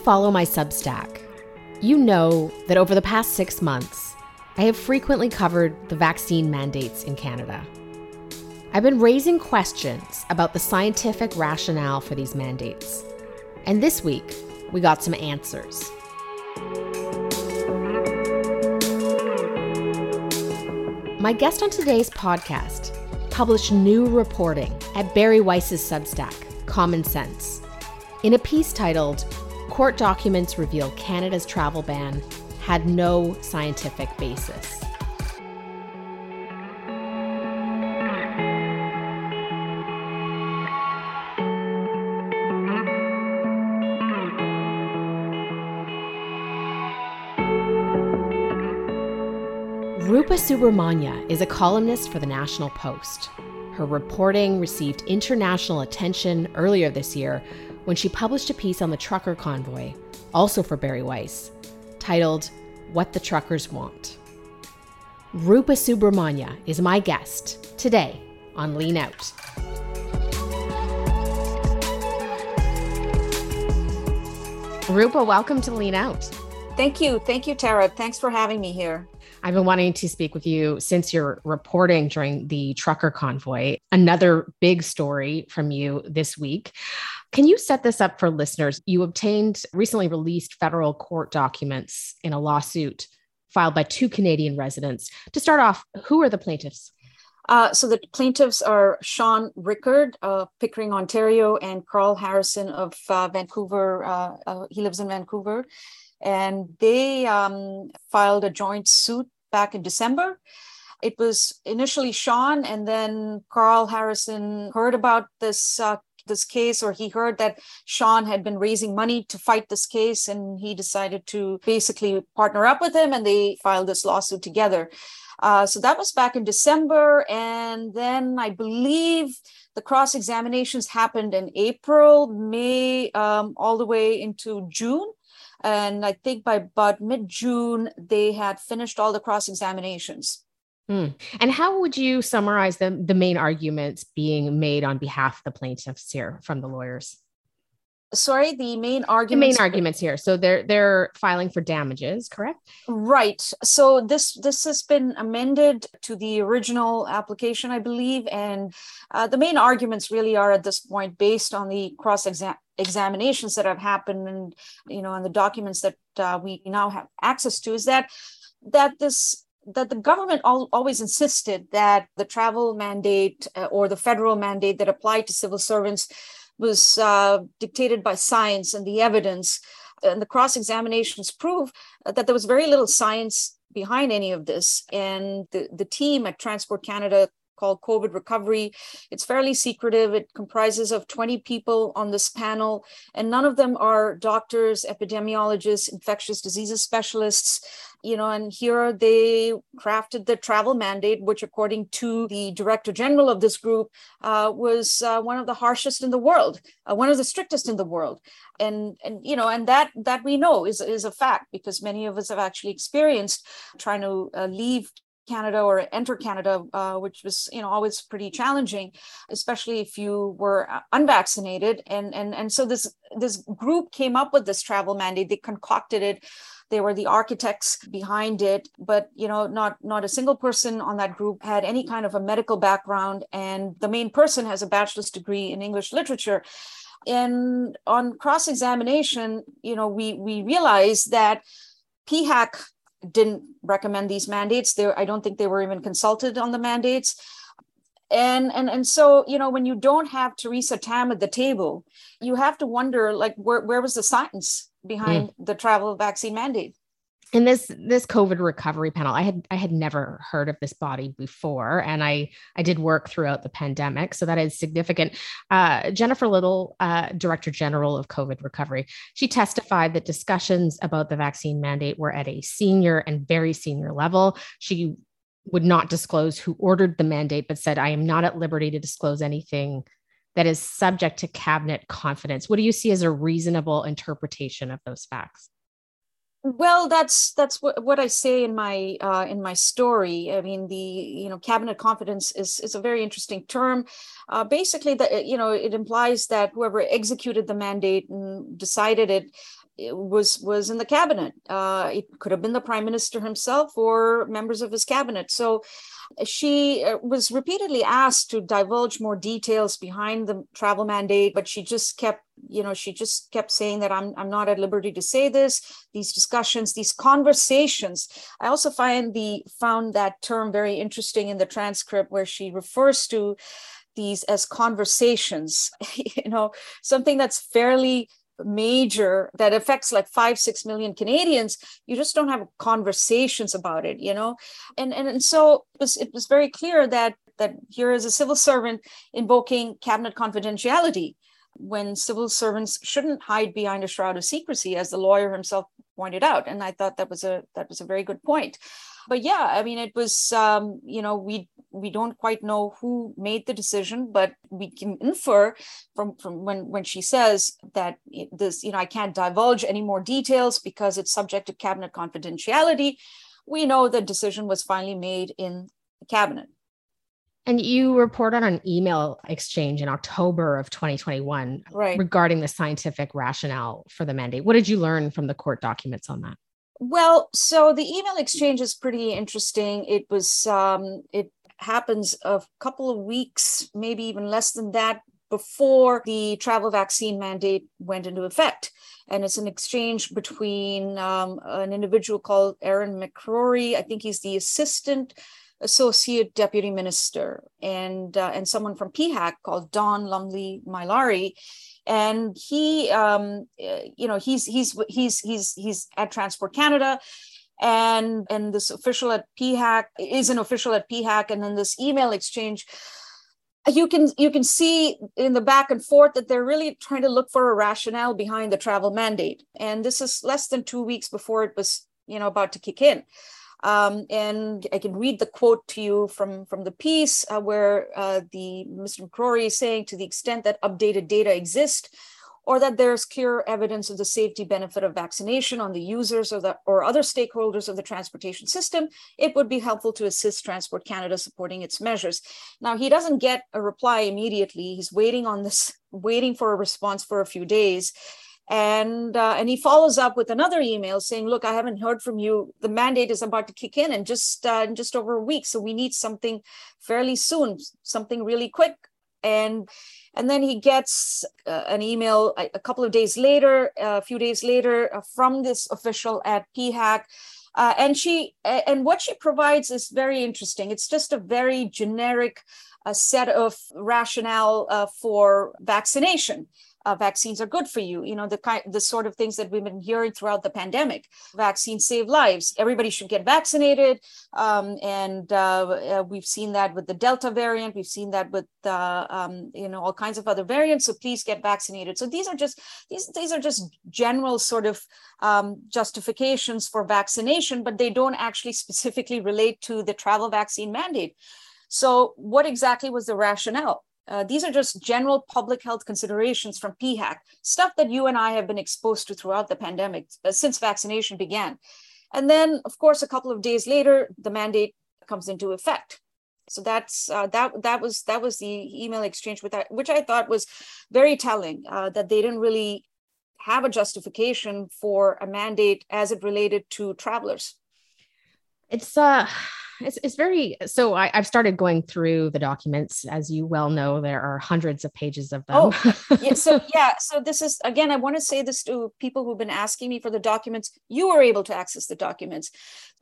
follow my Substack, you know that over the past six months, I have frequently covered the vaccine mandates in Canada. I've been raising questions about the scientific rationale for these mandates. And this week, we got some answers. My guest on today's podcast published new reporting at Bari Weiss's Substack, Common Sense, in a piece titled Court Documents Reveal Canada's Travel Ban Had No Scientific Basis. Rupa Subramanya is a columnist for the National Post. Her reporting received international attention earlier this year when she published a piece on the trucker convoy, also for Bari Weiss, titled What the Truckers Want. Rupa Subramanya is my guest today on Lean Out. Rupa, welcome to Lean Out. Thank you. Thank you, Tara. Thanks for having me here. I've been wanting to speak with you since you're reporting during the trucker convoy. Another big story from you this week. Can you set this up for listeners? You obtained recently released federal court documents in a lawsuit filed by two Canadian residents. To start off, who are the plaintiffs? Uh, so the plaintiffs are Sean Rickard of Pickering, Ontario, and Carl Harrison of uh, Vancouver. Uh, uh he lives in Vancouver and they um, filed a joint suit back in December. It was initially Sean, and then Carl Harrison heard about this uh, this case, or he heard that Sean had been raising money to fight this case, and he decided to basically partner up with him, and they filed this lawsuit together. Uh, so that was back in December, and then I believe the cross examinations happened in April, May, um, all the way into June. And I think by about mid June, they had finished all the cross examinations. Mm. And how would you summarize the, the main arguments being made on behalf of the plaintiffs here from the lawyers? sorry the main arguments the main arguments here so they're they're filing for damages correct right so this this has been amended to the original application i believe and uh, the main arguments really are at this point based on the cross exam examinations that have happened and you know and the documents that uh, we now have access to is that that this that the government al- always insisted that the travel mandate uh, or the federal mandate that applied to civil servants was uh, dictated by science and the evidence. And the cross examinations prove that there was very little science behind any of this. And the, the team at Transport Canada called COVID Recovery. It's fairly secretive. It comprises of 20 people on this panel, and none of them are doctors, epidemiologists, infectious diseases specialists. You know, and here they crafted the travel mandate, which, according to the director general of this group, uh, was uh, one of the harshest in the world, uh, one of the strictest in the world and and you know and that that we know is is a fact because many of us have actually experienced trying to uh, leave Canada or enter Canada, uh, which was you know always pretty challenging, especially if you were uh, unvaccinated. And and and so this this group came up with this travel mandate. They concocted it. They were the architects behind it, but you know not not a single person on that group had any kind of a medical background, and the main person has a bachelor's degree in English literature. And on cross examination, you know we we realized that PHAC didn't recommend these mandates. There, I don't think they were even consulted on the mandates. And and and so you know when you don't have Theresa Tam at the table, you have to wonder like where where was the science behind mm. the travel vaccine mandate? In this this covid recovery panel i had i had never heard of this body before and i i did work throughout the pandemic so that is significant. Uh, jennifer little uh, director general of covid recovery she testified that discussions about the vaccine mandate were at a senior and very senior level. She would not disclose who ordered the mandate but said i am not at liberty to disclose anything that is subject to cabinet confidence. What do you see as a reasonable interpretation of those facts well that's that's what, what i say in my uh, in my story. I mean the you know cabinet confidence is is a very interesting term. Uh, basically that you know it implies that whoever executed the mandate and decided it was was in the cabinet. Uh, it could have been the prime minister himself or members of his cabinet. So she uh, was repeatedly asked to divulge more details behind the travel mandate, but she just kept, you know, she just kept saying that I'm I'm not at liberty to say this. These discussions, these conversations. I also find the found that term very interesting in the transcript where she refers to these as conversations you know something that's fairly major that affects like five six million canadians you just don't have conversations about it you know? And and, and so it was, it was very clear that that here is a civil servant invoking cabinet confidentiality when civil servants shouldn't hide behind a shroud of secrecy as the lawyer himself pointed out. And i thought that was a that was a very good point but yeah i mean it was um, you know we we don't quite know who made the decision but we can infer from from when when she says that this you know i can't divulge any more details because it's subject to cabinet confidentiality we know the decision was finally made in the cabinet and you report on an email exchange in October of 2021 right. regarding the scientific rationale for the mandate. What did you learn from the court documents on that? Well, so the email exchange is pretty interesting. It was um, it happens a couple of weeks, maybe even less than that, before the travel vaccine mandate went into effect. And it's an exchange between um, an individual called Aaron McCrorie. I think he's the assistant associate deputy minister, and uh, and someone from PHAC called Don Lumley Mylari and he um, you know he's he's he's he's he's at transport canada. And and this official at PHAC is an official at PHAC and then this email exchange you can you can see in the back and forth that they're really trying to look for a rationale behind the travel mandate. And this is less than 2 weeks before it was you know about to kick in um, and I can read the quote to you from, from the piece uh, where uh, the Mr. McCrorie is saying to the extent that updated data exist or that there's clear evidence of the safety benefit of vaccination on the users or, the, or other stakeholders of the transportation system, it would be helpful to assist Transport Canada supporting its measures. Now, he doesn't get a reply immediately. He's waiting on this, waiting for a response for a few days and uh, and he follows up with another email saying look i haven't heard from you. The mandate is about to kick in in just uh, in just over a week so we need something fairly soon something really quick. And and then he gets uh, an email a, a, couple of days later a few days later uh, from this official at PHAC uh, and she and what she provides is very interesting. It's just a very generic uh, set of rationale for vaccination uh, vaccines are good for you. You know, the kind, the sort of things that we've been hearing throughout the pandemic. Vaccines save lives. Everybody should get vaccinated, um, and uh, uh, we've seen that with the Delta variant. We've seen that with uh, um, you know all kinds of other variants. So please get vaccinated. So these are just these these are just general sort of um, justifications for vaccination, but they don't actually specifically relate to the travel vaccine mandate. So, what exactly was the rationale? Uh, these are just general public health considerations from PHAC, stuff that you and I have been exposed to throughout the pandemic uh, since vaccination began. And then, of course, a couple of days later, the mandate comes into effect. So that's uh, that. That was that was the email exchange with that, which I thought was very telling. Uh, that they didn't really have a justification for a mandate as it related to travelers. It's uh it's, it's very so I, have started going through the documents. As you well know there are hundreds of pages of them. Oh yeah, so yeah so this is again i want to say this to people who've been asking me for the documents. You were able to access the documents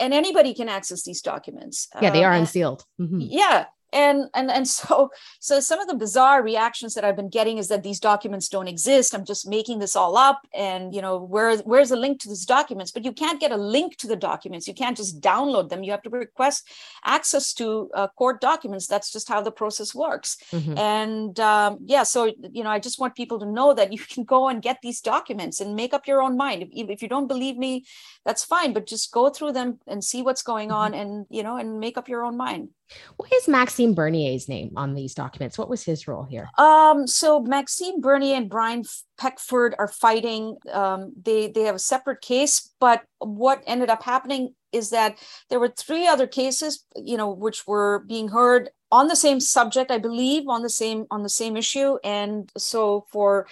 and anybody can access these documents yeah they are um, unsealed. Mm-hmm. yeah and and and so so some of the bizarre reactions that i've been getting is that these documents don't exist. I'm just making this all up and you know where where's the link to these documents? But you can't get a link to the documents. You can't just download them. You have to request access to uh, court documents. That's just how the process works. Mm-hmm. and um, yeah so you know i just want people to know that you can go and get these documents and make up your own mind. If, if you don't believe me that's fine but just go through them and see what's going mm-hmm. on and you know and make up your own mind what is Maxime Bernier's name on these documents? What was his role here? Um, so Maxime Bernier and Brian Peckford are fighting. Um, they they have a separate case, but what ended up happening is that there were three other cases, you know, which were being heard on the same subject, I believe, on the same on the same issue, and so for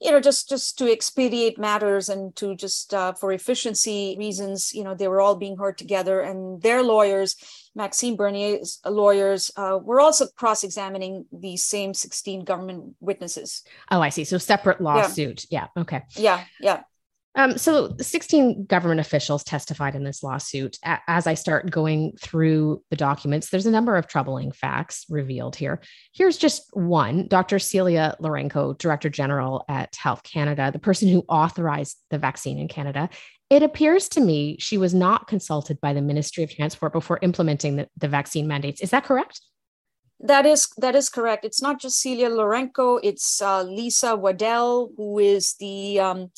you know just just to expedite matters and to just uh, for efficiency reasons you know they were all being heard together and their lawyers maxime bernier's lawyers uh, were also cross-examining the same 16 government witnesses oh i see so separate lawsuit yeah, yeah. okay yeah yeah um, so 16 government officials testified in this lawsuit. As I start going through the documents, there's a number of troubling facts revealed here. Here's just one Dr. Celia Lourenco, Director General at Health Canada, the person who authorized the vaccine in Canada. It appears to me she was not consulted by the Ministry of Transport before implementing the, the vaccine mandates. Is that correct? That is that is correct. It's not just Celia Lourenco; it's uh, Lisa Waddell, who is the um,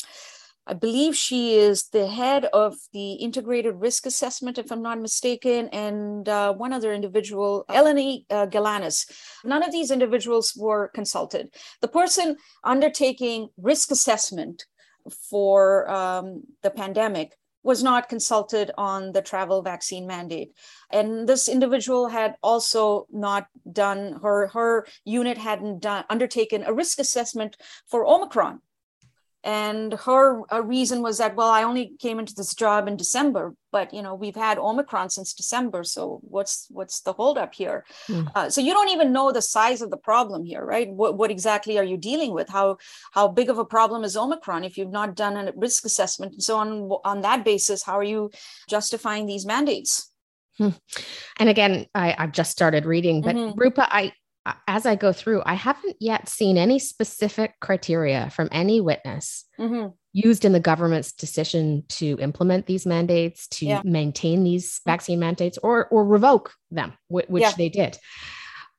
I believe she is the head of the integrated risk assessment, if I'm not mistaken, and uh, one other individual, Eleni uh, Galanis. None of these individuals were consulted. The person undertaking risk assessment for um, the pandemic was not consulted on the travel vaccine mandate. And this individual had also not done her her unit hadn't done undertaken a risk assessment for omicron. And her uh, reason was that well i only came into this job in december but you know we've had omicron since december so what's what's the holdup here mm. uh, so you don't even know the size of the problem here right what, what exactly are you dealing with how how big of a problem is omicron if you've not done a risk assessment and so on on that basis how are you justifying these mandates hmm. and again I, i've just started reading but mm-hmm. rupa i as I go through, I haven't yet seen any specific criteria from any witness mm-hmm. Used in the government's decision to implement these mandates, to yeah. maintain these mm-hmm. vaccine mandates, or or revoke them, which yeah. they did.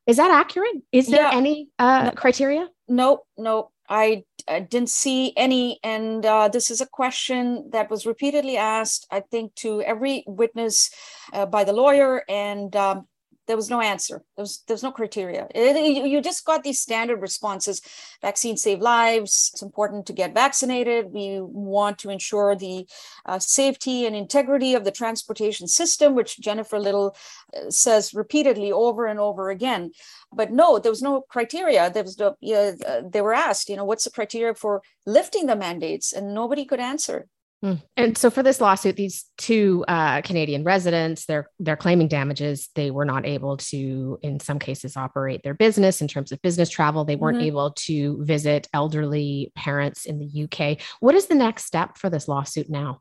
Is that accurate? Is there yeah. any uh, no, criteria? No, no, I, I, didn't see any. And uh, this is a question that was repeatedly asked, I think, to every witness uh, by the lawyer and. Um, there was no answer. There was, there was no criteria. It, you just got these standard responses. Vaccines save lives. It's important to get vaccinated. We want to ensure the uh, safety and integrity of the transportation system, which Jennifer Little uh, says repeatedly over and over again. But no, there was no criteria. There was no, uh, they were asked, you know, what's the criteria for lifting the mandates? And nobody could answer. Hmm. And so for this lawsuit, these two uh, Canadian residents, they're they're claiming damages. They were not able to, in some cases, operate their business in terms of business travel. They weren't mm-hmm. able to visit elderly parents in the UK. What is the next step for this lawsuit now?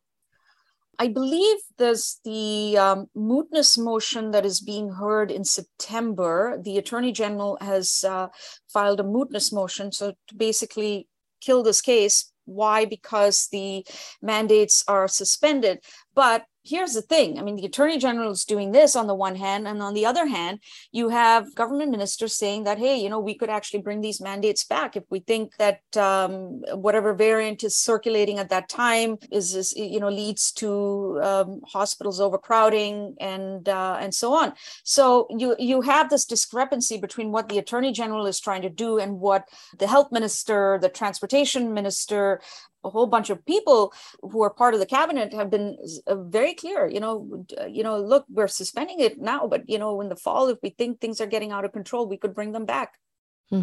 I believe there's the um, mootness motion that is being heard in September. The Attorney General has uh, filed a mootness motion, so to basically kill this case why? Because the mandates are suspended. But here's the thing I mean, the attorney general is doing this on the one hand, and on the other hand, you have government ministers saying that, hey, you know, we could actually bring these mandates back if we think that um, whatever variant is circulating at that time is, is you know, leads to um, hospitals overcrowding and uh, and so on. So you you have this discrepancy between what the attorney general is trying to do and what the health minister, the transportation minister, a whole bunch of people who are part of the cabinet have been uh, very clear you know uh, you know look we're suspending it now but you know in the fall if we think things are getting out of control we could bring them back hmm.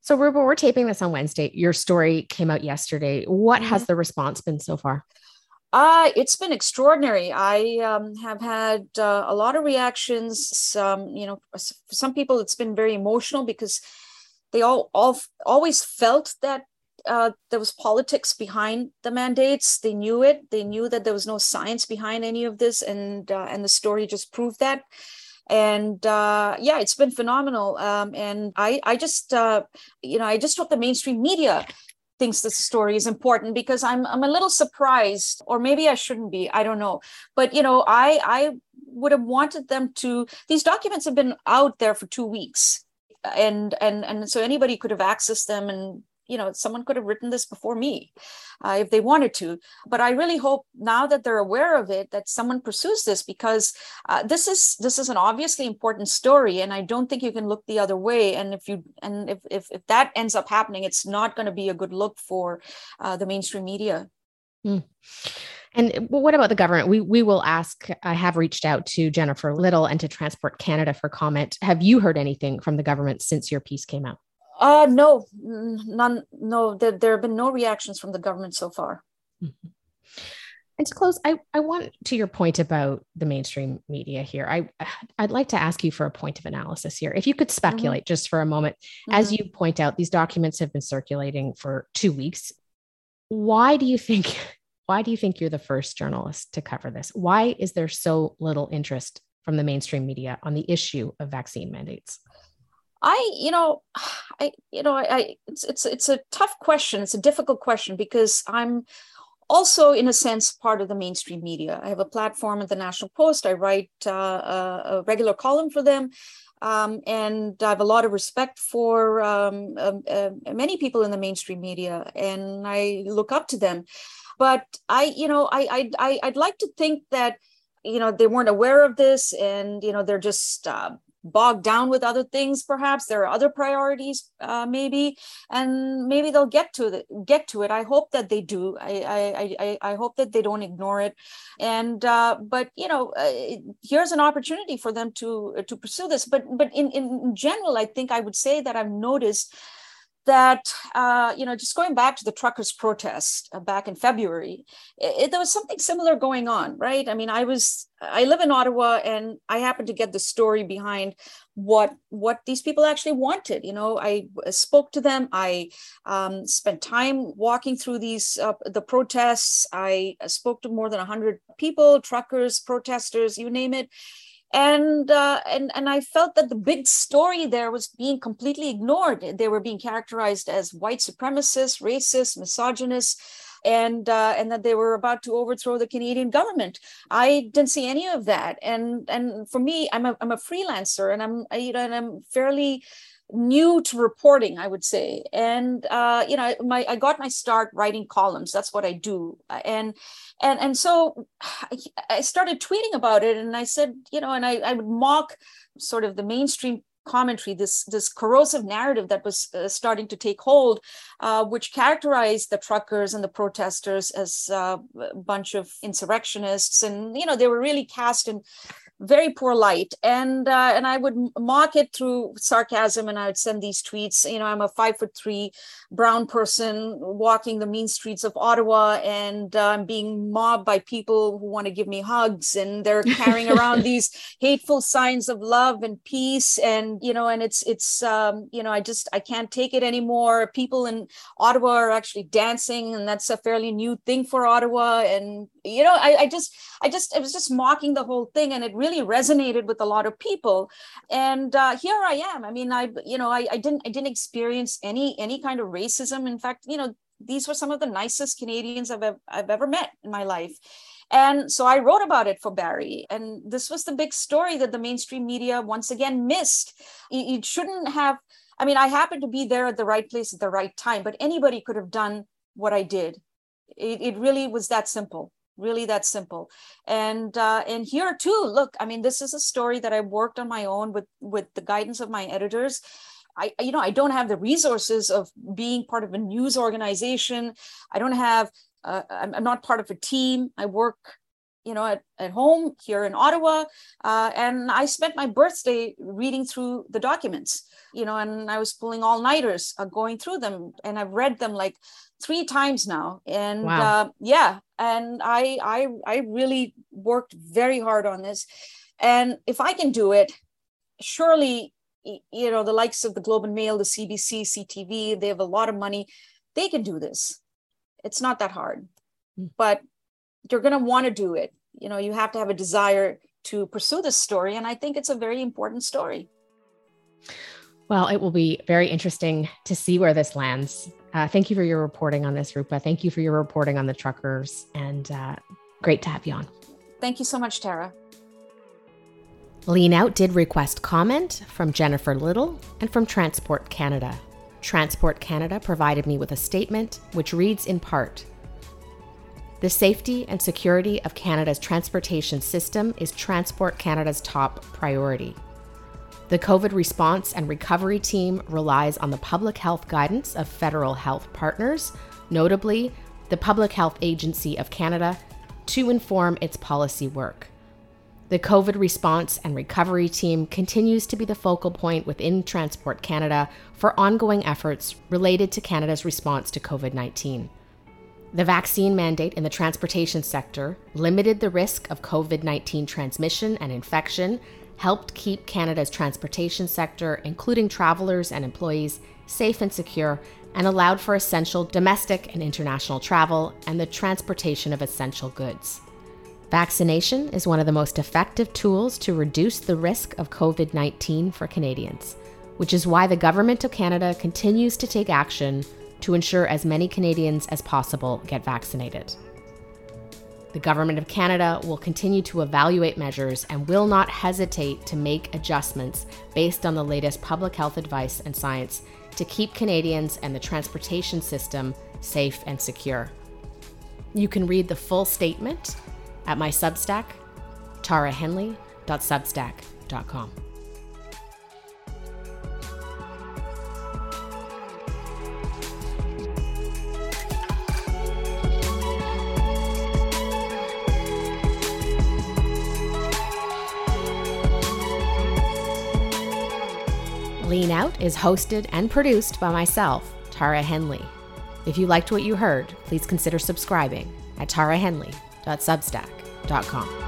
so rupa we're taping this on wednesday your story came out yesterday what mm-hmm. has the response been so far uh, it's been extraordinary. I um, have had uh, a lot of reactions. Some, you know, for some people, it's been very emotional because they all, all always felt that uh, there was politics behind the mandates. They knew it. They knew that there was no science behind any of this, and uh, and the story just proved that. And uh, yeah, it's been phenomenal. Um, and I I just uh, you know I just hope the mainstream media thinks this story is important because I'm I'm a little surprised, or maybe I shouldn't be. I don't know, but you know I I would have wanted them to. These documents have been out there for two weeks and and and so anybody could have accessed them and you know someone could have written this before me uh, if they wanted to but i really hope now that they're aware of it that someone pursues this because uh, this is this is an obviously important story and i don't think you can look the other way and if you and if if, if that ends up happening it's not going to be a good look for uh, the mainstream media mm. And what about the government? We we will ask. I have reached out to Jennifer Little and to Transport Canada for comment. Have you heard anything from the government since your piece came out? Uh, no, none. No, there, there have been no reactions from the government so far. Mm-hmm. And to close, I, I want to your point about the mainstream media here. I I'd like to ask you for a point of analysis here. If you could mm-hmm. speculate mm-hmm. just for a moment, mm-hmm. as you point out, these documents have been circulating for two weeks. Why do you think why do you think you're the first journalist to cover this? Why is there so little interest from the mainstream media on the issue of vaccine mandates? I, you know, I, you know, I, it's, it's, it's a tough question. It's a difficult question because I'm also, in a sense, part of the mainstream media. I have a platform at the National Post. I write uh, a, a, regular column for them. Um, and I have a lot of respect for um, uh, uh, many people in the mainstream media, and I look up to them. But I, you know, I, I, I would like to think that, you know, they weren't aware of this, and you know, they're just uh, bogged down with other things perhaps. There are other priorities uh, maybe and maybe they'll get to it get to it. I hope that they do. I i i, I hope that they don't ignore it. And uh, but you know uh, here's an opportunity for them to to pursue this. But but in in general i think i would say that i've noticed that uh, you know just going back to the truckers protest uh, back in february it, it, there was something similar going on right? I mean i was i live in ottawa and i happened to get the story behind what what these people actually wanted you know? I spoke to them. I um, spent time walking through these uh, the protests. I spoke to more than 100 people truckers protesters you name it and uh, and and I felt that the big story there was being completely ignored. They were being characterized as white supremacists, racist, misogynist, and uh, and that they were about to overthrow the Canadian government. I didn't see any of that. And and for me, I'm a I'm a freelancer, and I'm you know and I'm fairly new to reporting i would say. And uh, you know my i got my start writing columns. That's what i do. And and and so i started tweeting about it and i said you know and i, I would mock sort of the mainstream commentary this this corrosive narrative that was uh, starting to take hold uh, which characterized the truckers and the protesters as uh, a bunch of insurrectionists. And you know they were really cast in very poor light. And uh, and i would mock it through sarcasm and i would send these tweets. You know i'm a five foot three brown person walking the mean streets of ottawa and uh, i'm being mobbed by people who want to give me hugs and they're carrying around these hateful signs of love and peace. And you know and it's it's um, you know i just i can't take it anymore. People in ottawa are actually dancing and that's a fairly new thing for ottawa. And you know I, I just i just i was just mocking the whole thing and it really resonated with a lot of people and uh, here i am i mean i you know I, I didn't i didn't experience any any kind of racism in fact you know these were some of the nicest canadians i've, I've ever met in my life and so I wrote about it for Bari. And this was the big story that the mainstream media once again missed. It, shouldn't have, I mean, I happened to be there at the right place at the right time, but anybody could have done what I did. It, it really was that simple really that simple and uh, and here too look i mean this is a story that i worked on my own with with the guidance of my editors I, you know, I don't have the resources of being part of a news organization. I don't have, uh, I'm, I'm not part of a team. I work, you know, at, at home here in Ottawa. Uh, and I spent my birthday reading through the documents, you know, and I was pulling all nighters uh, going through them. And I've read them like three times now and wow. uh, yeah and I, I i really worked very hard on this and if i can do it surely you know the likes of the globe and mail the cbc ctv they have a lot of money they can do this it's not that hard mm. but you're going to want to do it you know you have to have a desire to pursue this story and i think it's a very important story well, it will be very interesting to see where this lands. Uh, thank you for your reporting on this, Rupa. Thank you for your reporting on the truckers, and uh, great to have you on. Thank you so much, Tara. Lean Out did request comment from Jennifer Little and from Transport Canada. Transport Canada provided me with a statement which reads in part The safety and security of Canada's transportation system is Transport Canada's top priority. The COVID response and recovery team relies on the public health guidance of federal health partners, notably the Public Health Agency of Canada, to inform its policy work. The COVID response and recovery team continues to be the focal point within Transport Canada for ongoing efforts related to Canada's response to COVID 19. The vaccine mandate in the transportation sector limited the risk of COVID 19 transmission and infection, helped keep Canada's transportation sector, including travelers and employees, safe and secure, and allowed for essential domestic and international travel and the transportation of essential goods. Vaccination is one of the most effective tools to reduce the risk of COVID 19 for Canadians, which is why the Government of Canada continues to take action to ensure as many Canadians as possible get vaccinated. The Government of Canada will continue to evaluate measures and will not hesitate to make adjustments based on the latest public health advice and science to keep Canadians and the transportation system safe and secure. You can read the full statement at my Substack, tarahenley.substack.com. Lean Out is hosted and produced by myself, Tara Henley. If you liked what you heard, please consider subscribing at tarahenley.substack.com.